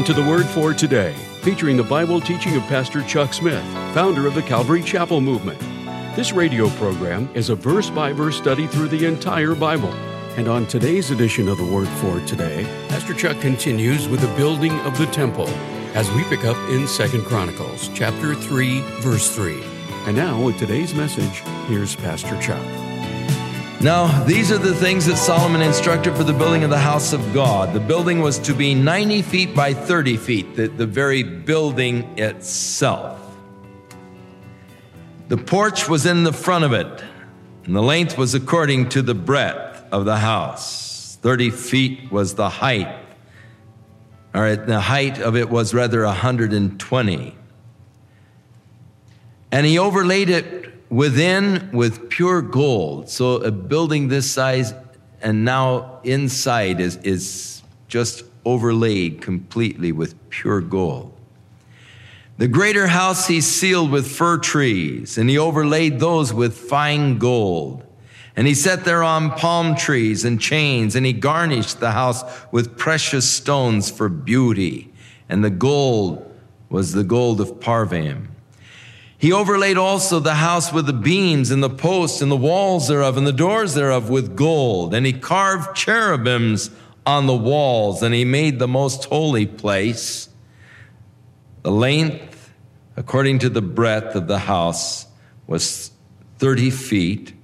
Welcome to the Word for Today, featuring the Bible teaching of Pastor Chuck Smith, founder of the Calvary Chapel Movement. This radio program is a verse by verse study through the entire Bible. And on today's edition of the Word for Today, Pastor Chuck continues with the building of the temple as we pick up in Second Chronicles chapter 3 verse 3. And now with today's message, here's Pastor Chuck. Now, these are the things that Solomon instructed for the building of the house of God. The building was to be 90 feet by 30 feet, the, the very building itself. The porch was in the front of it, and the length was according to the breadth of the house. 30 feet was the height. Right, the height of it was rather 120. And he overlaid it within with pure gold. So a building this size and now inside is, is just overlaid completely with pure gold. The greater house he sealed with fir trees, and he overlaid those with fine gold. And he set thereon palm trees and chains, and he garnished the house with precious stones for beauty. And the gold was the gold of Parvaim. He overlaid also the house with the beams and the posts and the walls thereof and the doors thereof with gold. And he carved cherubims on the walls and he made the most holy place. The length, according to the breadth of the house, was 30 feet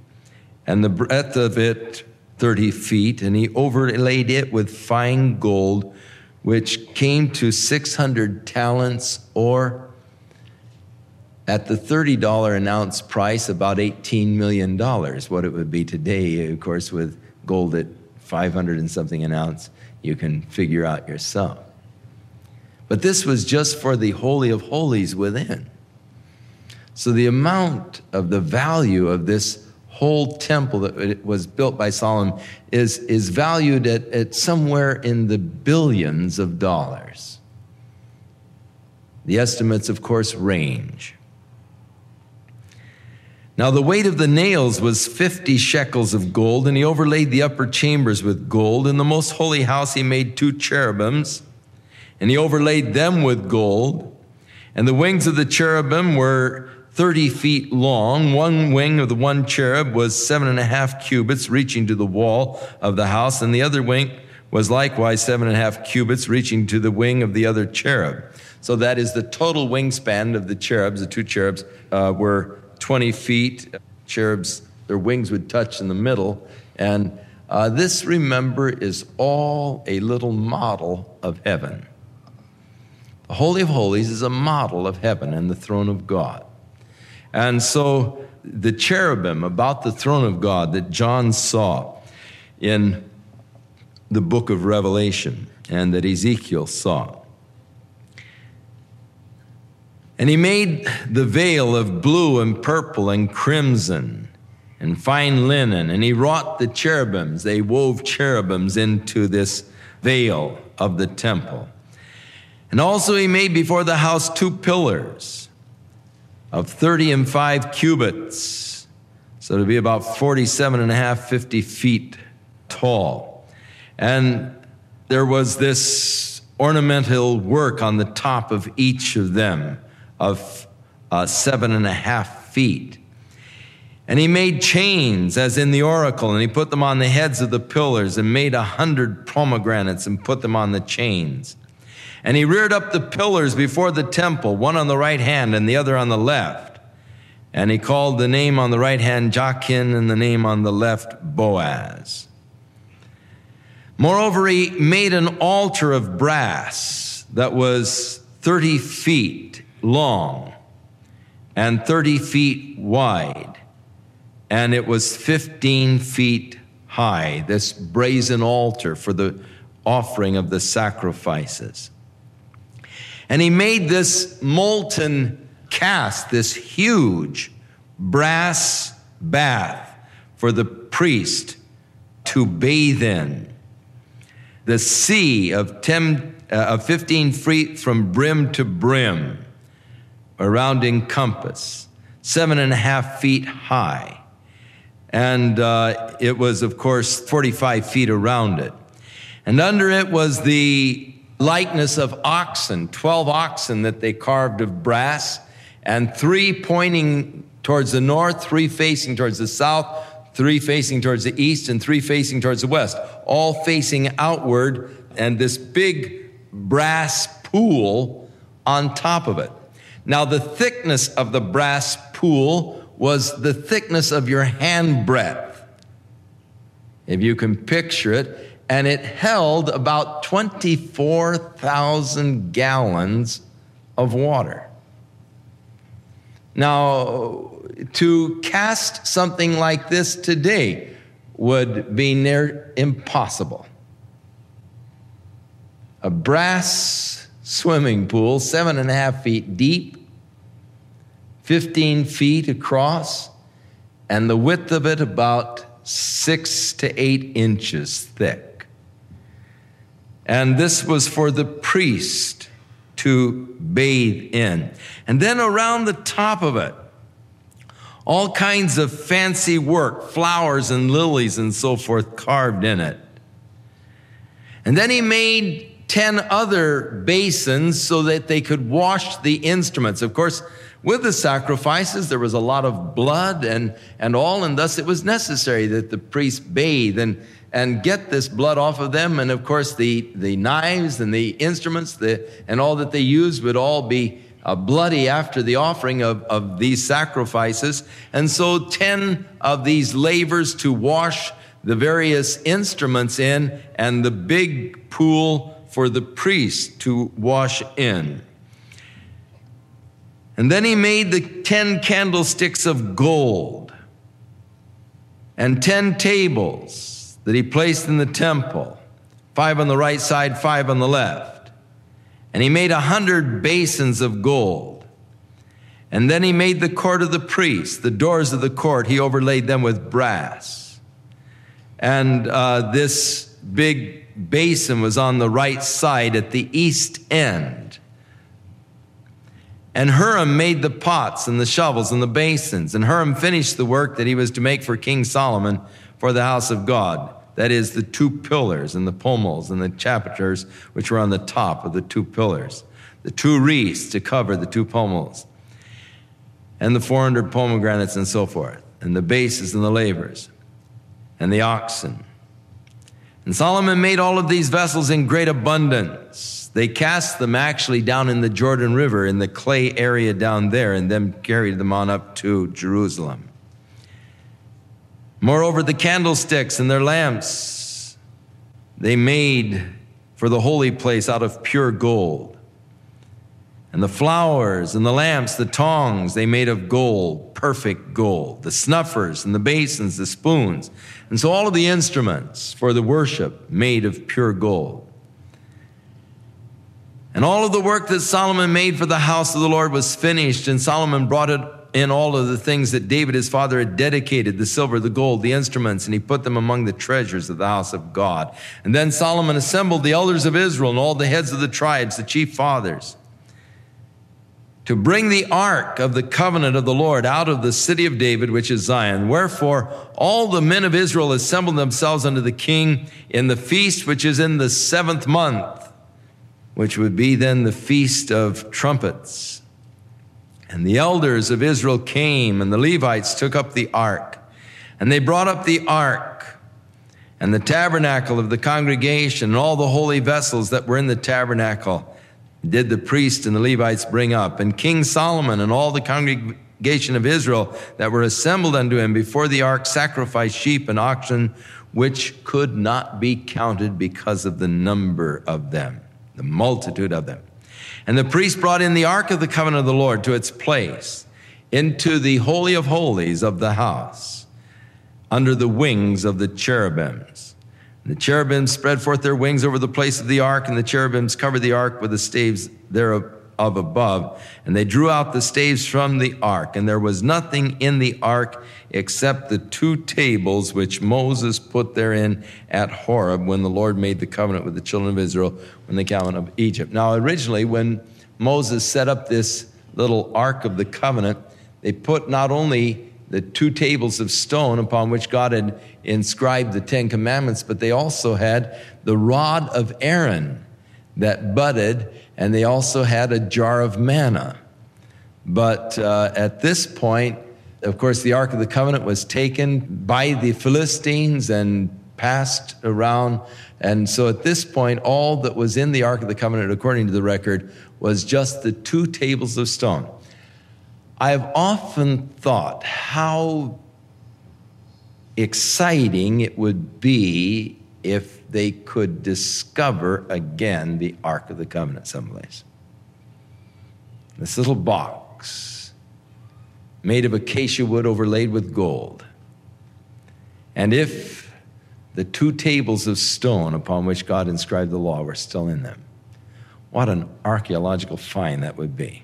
and the breadth of it 30 feet. And he overlaid it with fine gold, which came to 600 talents or at the $30 an ounce price, about $18 million, what it would be today, of course, with gold at 500 and something an ounce, you can figure out yourself. But this was just for the Holy of Holies within. So the amount of the value of this whole temple that was built by Solomon is, is valued at, at somewhere in the billions of dollars. The estimates, of course, range. Now the weight of the nails was 50 shekels of gold, and he overlaid the upper chambers with gold. In the most holy house, he made two cherubims, and he overlaid them with gold. And the wings of the cherubim were 30 feet long. One wing of the one cherub was seven and a half cubits, reaching to the wall of the house, and the other wing was likewise seven and a half cubits, reaching to the wing of the other cherub. So that is the total wingspan of the cherubs. The two cherubs uh, were 20 feet. Cherubs, their wings would touch in the middle. And uh, this, remember, is all a little model of heaven. The Holy of Holies is a model of heaven and the throne of God. And so the cherubim about the throne of God that John saw in the book of Revelation and that Ezekiel saw and he made the veil of blue and purple and crimson and fine linen. And he wrought the cherubims. They wove cherubims into this veil of the temple. And also he made before the house two pillars of 30 and 5 cubits. So to be about 47 and a half, 50 feet tall. And there was this ornamental work on the top of each of them of uh, seven and a half feet. And he made chains as in the oracle, and he put them on the heads of the pillars, and made a hundred pomegranates and put them on the chains. And he reared up the pillars before the temple, one on the right hand and the other on the left. And he called the name on the right hand Jachin and the name on the left Boaz. Moreover, he made an altar of brass that was 30 feet long and 30 feet wide, and it was 15 feet high, this brazen altar for the offering of the sacrifices. And he made this molten cast, this huge brass bath for the priest to bathe in. The sea of, 10, uh, of 15 feet from brim to brim around in compass, seven and a half feet high. And uh, it was, of course, 45 feet around it. And under it was the likeness of oxen, 12 oxen that they carved of brass, and three pointing towards the north, three facing towards the south, three facing towards the east, and three facing towards the west, all facing outward, and this big brass pool on top of it. Now, the thickness of the brass pool was the thickness of your hand breadth. If you can picture it, and it held about 24,000 gallons of water. Now, to cast something like this today would be near impossible. A brass swimming pool, seven and a half feet deep, 15 feet across, and the width of it about six to eight inches thick. And this was for the priest to bathe in. And then around the top of it, all kinds of fancy work, flowers and lilies and so forth carved in it. And then he made 10 other basins so that they could wash the instruments. Of course, with the sacrifices, there was a lot of blood and, and all, and thus it was necessary that the priest bathe and, and get this blood off of them. And of course, the, the knives and the instruments the, and all that they used would all be uh, bloody after the offering of, of these sacrifices. And so 10 of these lavers to wash the various instruments in and the big pool for the priest to wash in. And then he made the 10 candlesticks of gold and 10 tables that he placed in the temple, five on the right side, five on the left. And he made a hundred basins of gold. And then he made the court of the priests, the doors of the court, he overlaid them with brass. And uh, this big basin was on the right side at the east end. And Huram made the pots and the shovels and the basins. And Huram finished the work that he was to make for King Solomon for the house of God. That is, the two pillars and the pommels and the chapiters, which were on the top of the two pillars, the two wreaths to cover the two pommels, and the 400 pomegranates and so forth, and the bases and the lavers, and the oxen. And Solomon made all of these vessels in great abundance. They cast them actually down in the Jordan River in the clay area down there and then carried them on up to Jerusalem. Moreover, the candlesticks and their lamps they made for the holy place out of pure gold. And the flowers and the lamps, the tongs, they made of gold, perfect gold. The snuffers and the basins, the spoons. And so all of the instruments for the worship made of pure gold. And all of the work that Solomon made for the house of the Lord was finished, and Solomon brought it in all of the things that David his father had dedicated the silver, the gold, the instruments, and he put them among the treasures of the house of God. And then Solomon assembled the elders of Israel and all the heads of the tribes, the chief fathers, to bring the ark of the covenant of the Lord out of the city of David, which is Zion. Wherefore, all the men of Israel assembled themselves unto the king in the feast which is in the seventh month, which would be then the feast of trumpets. And the elders of Israel came, and the Levites took up the ark. And they brought up the ark and the tabernacle of the congregation and all the holy vessels that were in the tabernacle did the priests and the Levites bring up. And King Solomon and all the congregation of Israel that were assembled unto him before the ark sacrificed sheep and oxen, which could not be counted because of the number of them, the multitude of them. And the priest brought in the ark of the covenant of the Lord to its place into the holy of holies of the house under the wings of the cherubims. And the cherubims spread forth their wings over the place of the ark, and the cherubims covered the ark with the staves thereof of above. And they drew out the staves from the ark, and there was nothing in the ark except the two tables which Moses put therein at Horeb when the Lord made the covenant with the children of Israel when they came out of Egypt. Now, originally, when Moses set up this little ark of the covenant, they put not only the two tables of stone upon which God had inscribed the Ten Commandments, but they also had the rod of Aaron that budded, and they also had a jar of manna. But uh, at this point, of course, the Ark of the Covenant was taken by the Philistines and passed around. And so at this point, all that was in the Ark of the Covenant, according to the record, was just the two tables of stone. I've often thought how exciting it would be if they could discover again the Ark of the Covenant someplace. This little box made of acacia wood overlaid with gold. And if the two tables of stone upon which God inscribed the law were still in them, what an archaeological find that would be.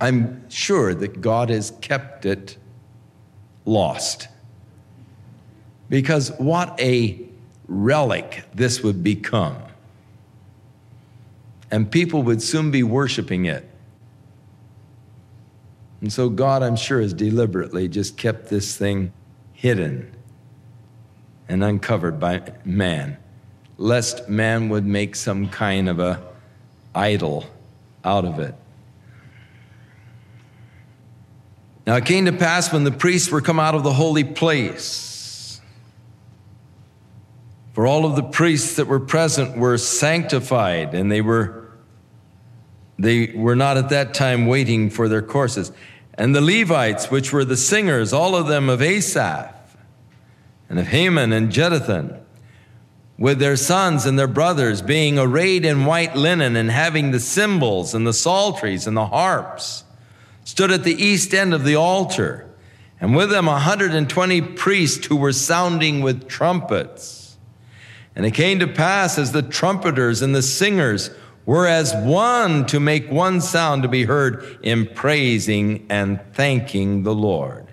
I'm sure that God has kept it lost. Because what a relic this would become. And people would soon be worshiping it. And so God, I'm sure, has deliberately just kept this thing hidden and uncovered by man, lest man would make some kind of a idol out of it. Now it came to pass when the priests were come out of the holy place. For all of the priests that were present were sanctified, and they were they were not at that time waiting for their courses. And the Levites, which were the singers, all of them of Asaph, and of Heman and Jeduthun, with their sons and their brothers, being arrayed in white linen and having the cymbals and the psalteries and the harps stood at the east end of the altar, and with them a 120 priests who were sounding with trumpets. And it came to pass as the trumpeters and the singers were as one to make one sound to be heard in praising and thanking the Lord.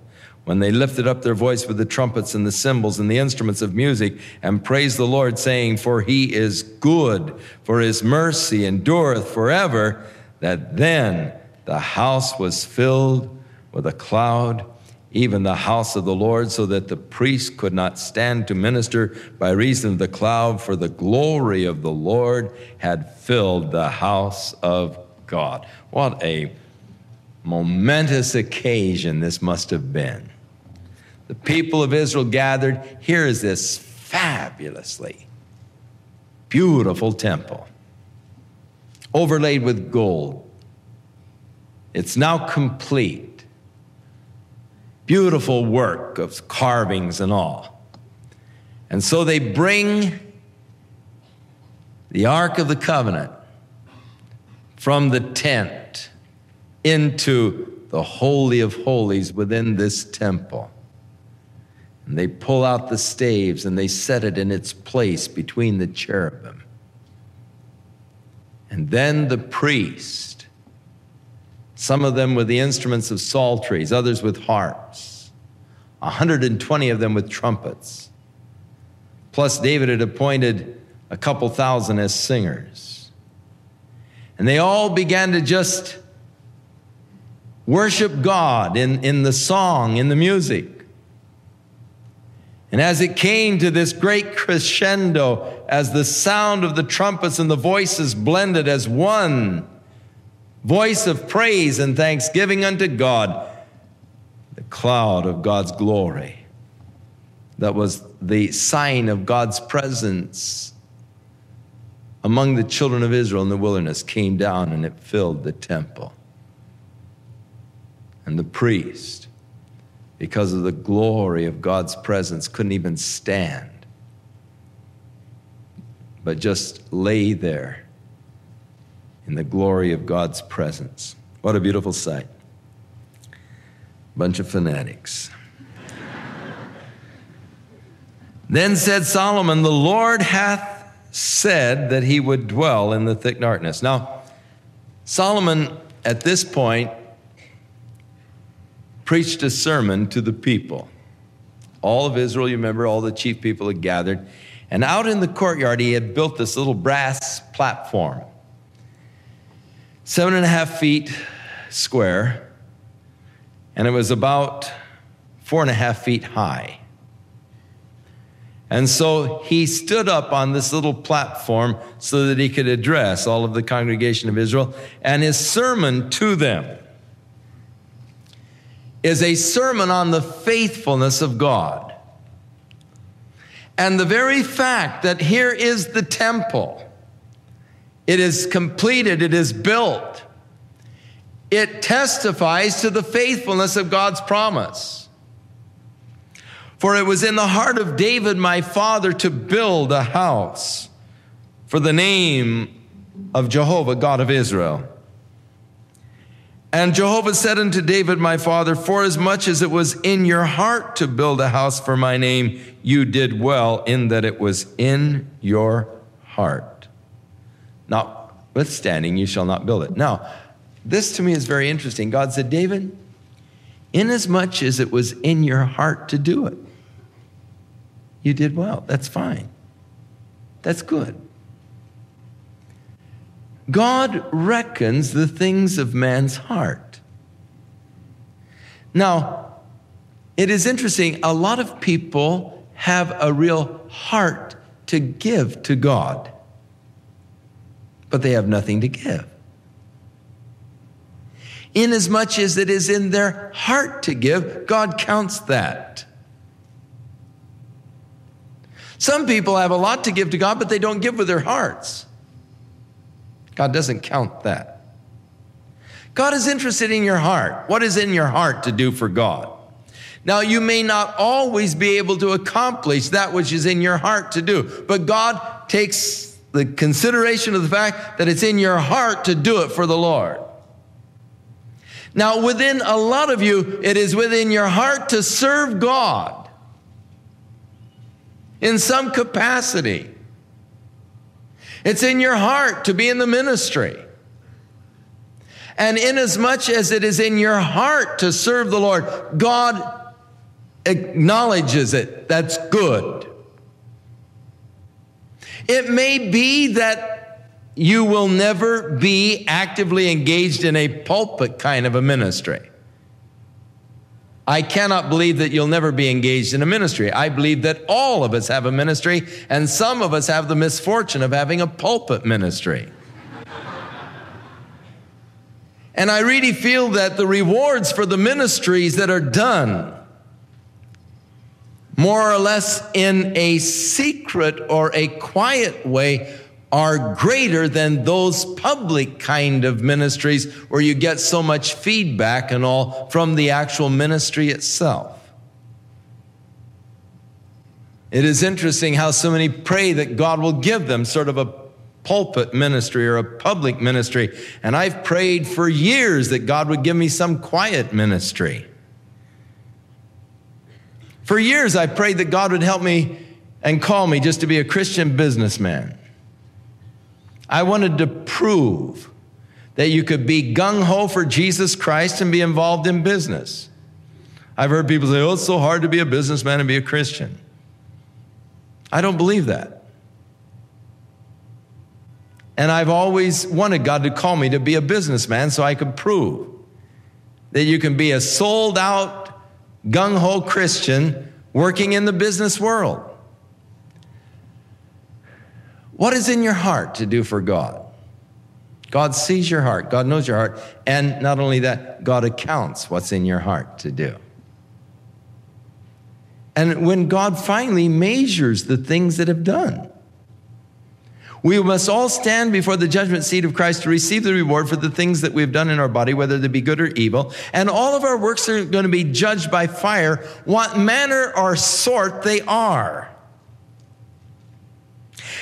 When they lifted up their voice with the trumpets and the cymbals and the instruments of music and praised the Lord, saying, For he is good, for his mercy endureth forever, that then the house was filled with a cloud, even the house of the Lord, so that the priest could not stand to minister by reason of the cloud, for the glory of the Lord had filled the house of God. What a momentous occasion this must have been. The people of Israel gathered. Here is this fabulously beautiful temple, overlaid with gold, it's now complete. Beautiful work of carvings and all. And so they bring the Ark of the Covenant from the tent into the Holy of Holies within this temple. And they pull out the staves and they set it in its place between the cherubim. And then the priest some of them with the instruments of psalteries, others with harps, 120 of them with trumpets. Plus, David had appointed a couple thousand as singers. And they all began to just worship God in, in the song, in the music. And as it came to this great crescendo, as the sound of the trumpets and the voices blended as one, voice of praise and thanksgiving unto God, the cloud of God's glory. That was the sign of God's presence among the children of Israel in the wilderness came down and it filled the temple. And the priest, because of the glory of God's presence, couldn't even stand, but just lay there in the glory of God's presence. What a beautiful sight. Bunch of fanatics. then said Solomon, The Lord hath said that he would dwell in the thick darkness. Now, Solomon at this point preached a sermon to the people. All of Israel, you remember, all the chief people had gathered. And out in the courtyard, he had built this little brass platform seven and a half feet square, and it was about four and a half feet high. And so he stood up on this little platform so that he could address all of the congregation of Israel. And his sermon to them is a sermon on the faithfulness of God. And the very fact that here is the temple, it is completed, it is built, it testifies to the faithfulness of God's promise. For it was in the heart of David, my father, to build a house for the name of Jehovah, God of Israel. And Jehovah said unto David, my father, Forasmuch as it was in your heart to build a house for my name, you did well in that it was in your heart. Notwithstanding, you shall not build it. Now, this to me is very interesting. God said, David, inasmuch as it was in your heart to do it, you did well. That's fine. That's good. God reckons the things of man's heart. Now, it is interesting, a lot of people have a real heart to give to God, but they have nothing to give. Inasmuch as it is in their heart to give, God counts that. Some people have a lot to give to God, but they don't give with their hearts. God doesn't count that. God is interested in your heart. What is in your heart to do for God? Now, you may not always be able to accomplish that which is in your heart to do, but God takes the consideration of the fact that it's in your heart to do it for the Lord. Now, within a lot of you, it is within your heart to serve God in some capacity. It's in your heart to be in the ministry. And inasmuch as it is in your heart to serve the Lord, God acknowledges it. That's good. It may be that you will never be actively engaged in a pulpit kind of a ministry. I cannot believe that you'll never be engaged in a ministry. I believe that all of us have a ministry, and some of us have the misfortune of having a pulpit ministry. and I really feel that the rewards for the ministries that are done, more or less in a secret or a quiet way, are greater than those public kind of ministries where you get so much feedback and all from the actual ministry itself. It is interesting how so many pray that God will give them sort of a pulpit ministry or a public ministry. And I've prayed for years that God would give me some quiet ministry. For years, I prayed that God would help me and call me just to be a Christian businessman. I wanted to prove that you could be gung ho for Jesus Christ and be involved in business. I've heard people say, oh, it's so hard to be a businessman and be a Christian. I don't believe that. And I've always wanted God to call me to be a businessman so I could prove that you can be a sold out, gung ho Christian working in the business world. What is in your heart to do for God? God sees your heart, God knows your heart, and not only that, God accounts what's in your heart to do. And when God finally measures the things that have done, we must all stand before the judgment seat of Christ to receive the reward for the things that we've done in our body, whether they be good or evil. And all of our works are going to be judged by fire, what manner or sort they are.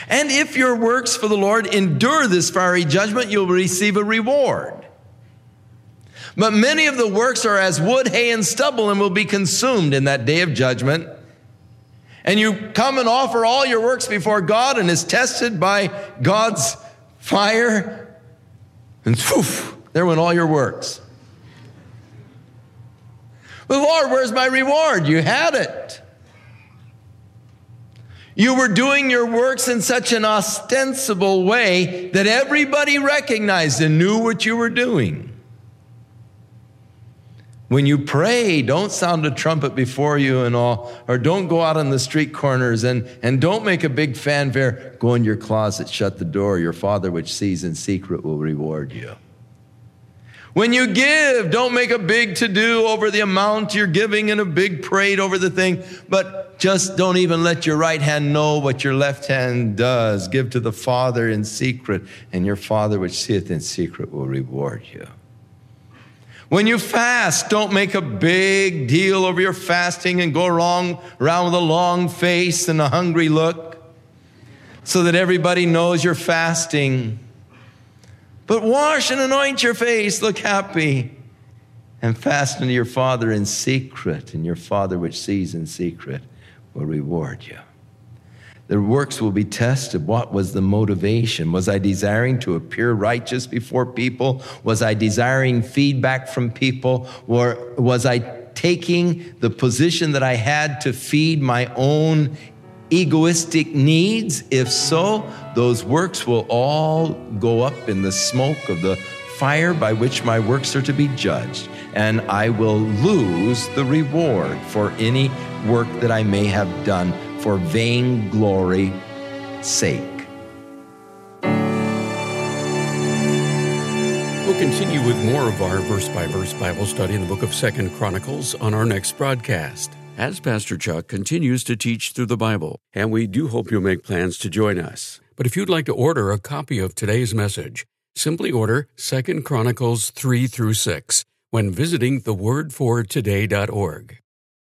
And if your works for the Lord endure this fiery judgment, you'll receive a reward. But many of the works are as wood, hay, and stubble and will be consumed in that day of judgment. And you come and offer all your works before God and is tested by God's fire. And poof, there went all your works. But Lord, where's my reward? You had it. You were doing your works in such an ostensible way that everybody recognized and knew what you were doing. When you pray, don't sound a trumpet before you and all, or don't go out on the street corners and, and don't make a big fanfare. Go in your closet, shut the door. Your Father, which sees in secret, will reward you. When you give, don't make a big to do over the amount you're giving and a big parade over the thing, but just don't even let your right hand know what your left hand does. Give to the Father in secret, and your Father, which seeth in secret, will reward you. When you fast, don't make a big deal over your fasting and go wrong, around with a long face and a hungry look so that everybody knows you're fasting. But wash and anoint your face, look happy, and fast unto your Father in secret, and your Father which sees in secret will reward you. The works will be tested. What was the motivation? Was I desiring to appear righteous before people? Was I desiring feedback from people? Or was I taking the position that I had to feed my own egoistic needs? If so, those works will all go up in the smoke of the fire by which my works are to be judged, and I will lose the reward for any work that I may have done for vainglory sake. We'll continue with more of our verse by verse Bible study in the book of Second Chronicles on our next broadcast as Pastor Chuck continues to teach through the Bible, and we do hope you'll make plans to join us. But if you'd like to order a copy of today's message, simply order Second Chronicles 3 through 6 when visiting thewordfortoday.org.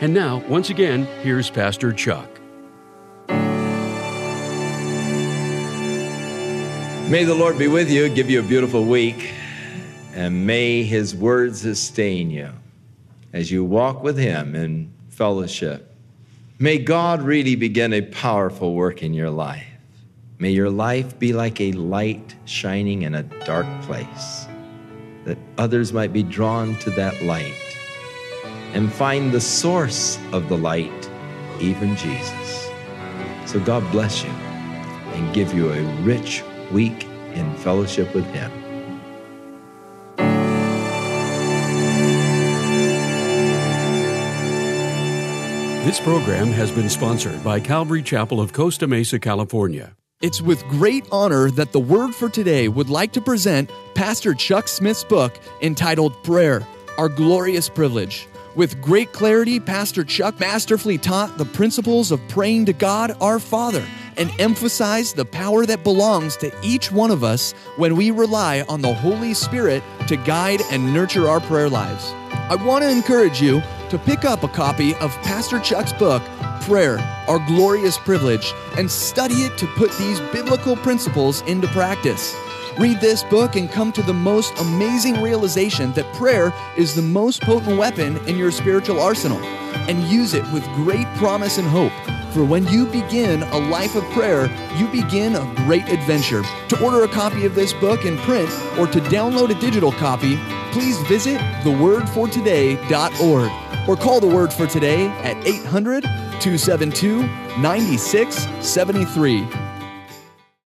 And now, once again, here's Pastor Chuck. May the Lord be with you, give you a beautiful week and may his words sustain you as you walk with him in fellowship. May God really begin a powerful work in your life. May your life be like a light shining in a dark place, that others might be drawn to that light and find the source of the light, even Jesus. So God bless you and give you a rich week in fellowship with Him. This program has been sponsored by Calvary Chapel of Costa Mesa, California. It's with great honor that the Word for Today would like to present Pastor Chuck Smith's book entitled Prayer Our Glorious Privilege. With great clarity, Pastor Chuck masterfully taught the principles of praying to God our Father and emphasized the power that belongs to each one of us when we rely on the Holy Spirit to guide and nurture our prayer lives. I want to encourage you to pick up a copy of Pastor Chuck's book, Prayer, Our Glorious Privilege, and study it to put these biblical principles into practice. Read this book and come to the most amazing realization that prayer is the most potent weapon in your spiritual arsenal, and use it with great promise and hope. For when you begin a life of prayer, you begin a great adventure. To order a copy of this book in print or to download a digital copy, please visit thewordfortoday.org or call the Word for Today at 800 272 9673.